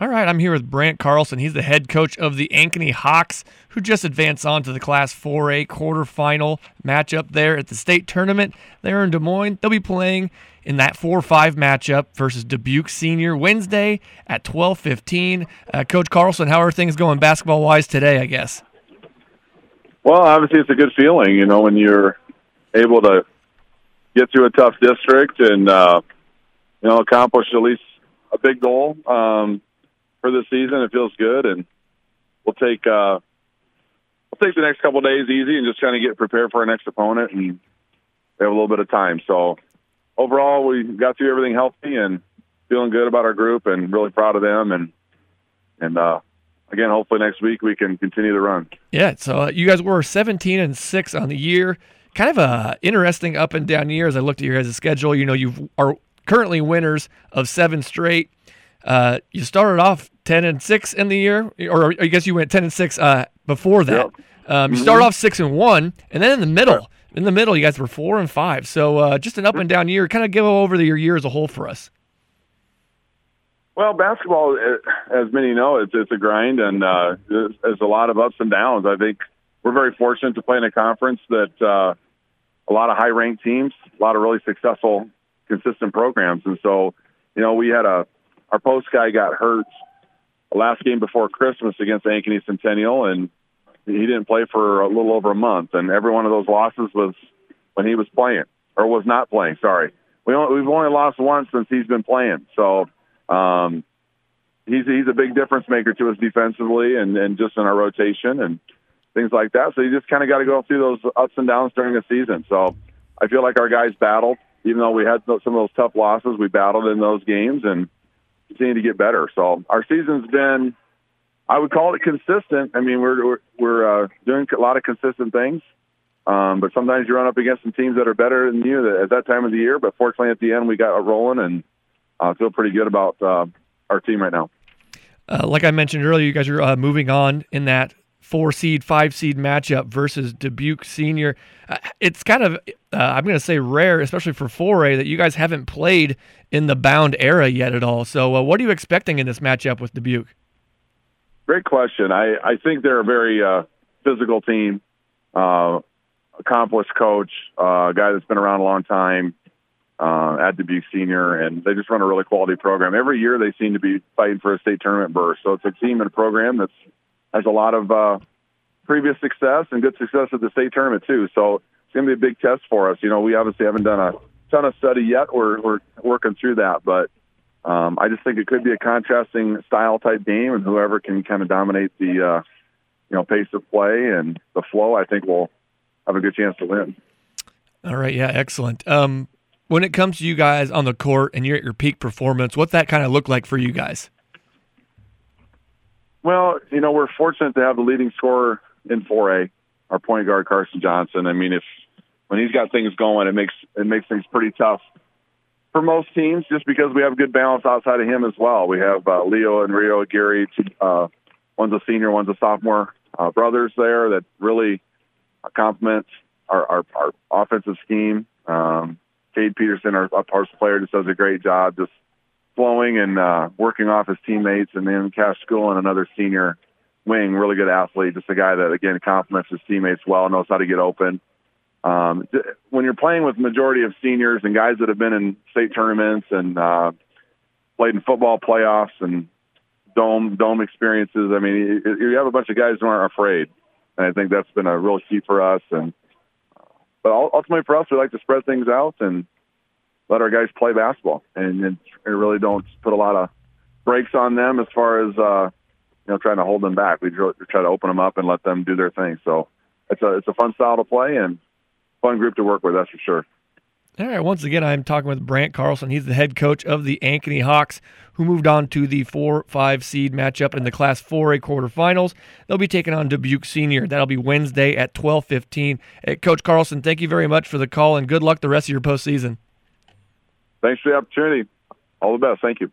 All right, I'm here with Brandt Carlson. He's the head coach of the Ankeny Hawks, who just advanced on to the Class 4A quarterfinal matchup there at the state tournament there in Des Moines. They'll be playing in that 4-5 matchup versus Dubuque Senior Wednesday at 12:15. Uh, coach Carlson, how are things going basketball-wise today? I guess. Well, obviously, it's a good feeling, you know, when you're able to get through a tough district and uh, you know accomplish at least a big goal. Um, for this season. It feels good, and we'll take uh, we'll take the next couple days easy and just kind of get prepared for our next opponent, and we have a little bit of time. So overall, we got through everything healthy and feeling good about our group, and really proud of them, and and uh, again, hopefully next week we can continue the run. Yeah. So uh, you guys were 17 and six on the year. Kind of a interesting up and down year as I looked at your guys' schedule. You know, you are currently winners of seven straight. Uh, you started off ten and six in the year, or I guess you went ten and six uh, before that. Yep. Um, you mm-hmm. started off six and one, and then in the middle, in the middle, you guys were four and five. So uh, just an up and down year. Kind of give over the, your year as a whole for us. Well, basketball, as many know, it's it's a grind, and uh, there's a lot of ups and downs. I think we're very fortunate to play in a conference that uh, a lot of high ranked teams, a lot of really successful, consistent programs, and so you know we had a our post guy got hurt last game before Christmas against Ankeny Centennial, and he didn't play for a little over a month. And every one of those losses was when he was playing or was not playing. Sorry, we only, we've only lost once since he's been playing. So um, he's he's a big difference maker to us defensively and and just in our rotation and things like that. So you just kind of got to go through those ups and downs during the season. So I feel like our guys battled, even though we had some of those tough losses. We battled in those games and continue to get better. So our season's been, I would call it consistent. I mean, we're we're, we're uh, doing a lot of consistent things, um, but sometimes you run up against some teams that are better than you at that time of the year. But fortunately, at the end, we got rolling and uh, feel pretty good about uh, our team right now. Uh, like I mentioned earlier, you guys are uh, moving on in that four seed, five seed matchup versus Dubuque Senior. Uh, it's kind of, uh, I'm going to say rare, especially for 4A, that you guys haven't played in the bound era yet at all. So, uh, what are you expecting in this matchup with Dubuque? Great question. I, I think they're a very uh, physical team, uh, accomplished coach, a guy that's been around a long time. at Dubuque Senior, and they just run a really quality program. Every year, they seem to be fighting for a state tournament berth. So it's a team and a program that's has a lot of uh, previous success and good success at the state tournament too. So it's going to be a big test for us. You know, we obviously haven't done a ton of study yet. We're we're working through that, but um, I just think it could be a contrasting style type game, and whoever can kind of dominate the uh, you know pace of play and the flow, I think will have a good chance to win. All right, yeah, excellent. Um, when it comes to you guys on the court and you're at your peak performance, what's that kind of look like for you guys? Well, you know, we're fortunate to have the leading scorer in 4A, our point guard Carson Johnson. I mean, if when he's got things going, it makes it makes things pretty tough for most teams, just because we have good balance outside of him as well. We have uh, Leo and Rio Gary. uh, one's a senior, one's a sophomore, uh, brothers there that really complement our, our, our offensive scheme. Um, Cade Peterson, our, our player, just does a great job, just flowing and uh, working off his teammates, and then Cash School and another senior wing, really good athlete, just a guy that again complements his teammates well, knows how to get open. Um, when you're playing with majority of seniors and guys that have been in state tournaments and uh, played in football playoffs and dome dome experiences, I mean, you have a bunch of guys who aren't afraid, and I think that's been a real key for us. And but ultimately for us, we like to spread things out and let our guys play basketball and, and really don't put a lot of brakes on them as far as uh, you know trying to hold them back. We try to open them up and let them do their thing. So it's a it's a fun style to play and fun group to work with. That's for sure. All right. Once again, I'm talking with Brandt Carlson. He's the head coach of the Ankeny Hawks, who moved on to the 4 5 seed matchup in the Class 4A quarterfinals. They'll be taking on Dubuque Senior. That'll be Wednesday at 12:15. Hey, coach Carlson, thank you very much for the call and good luck the rest of your postseason. Thanks for the opportunity. All the best. Thank you.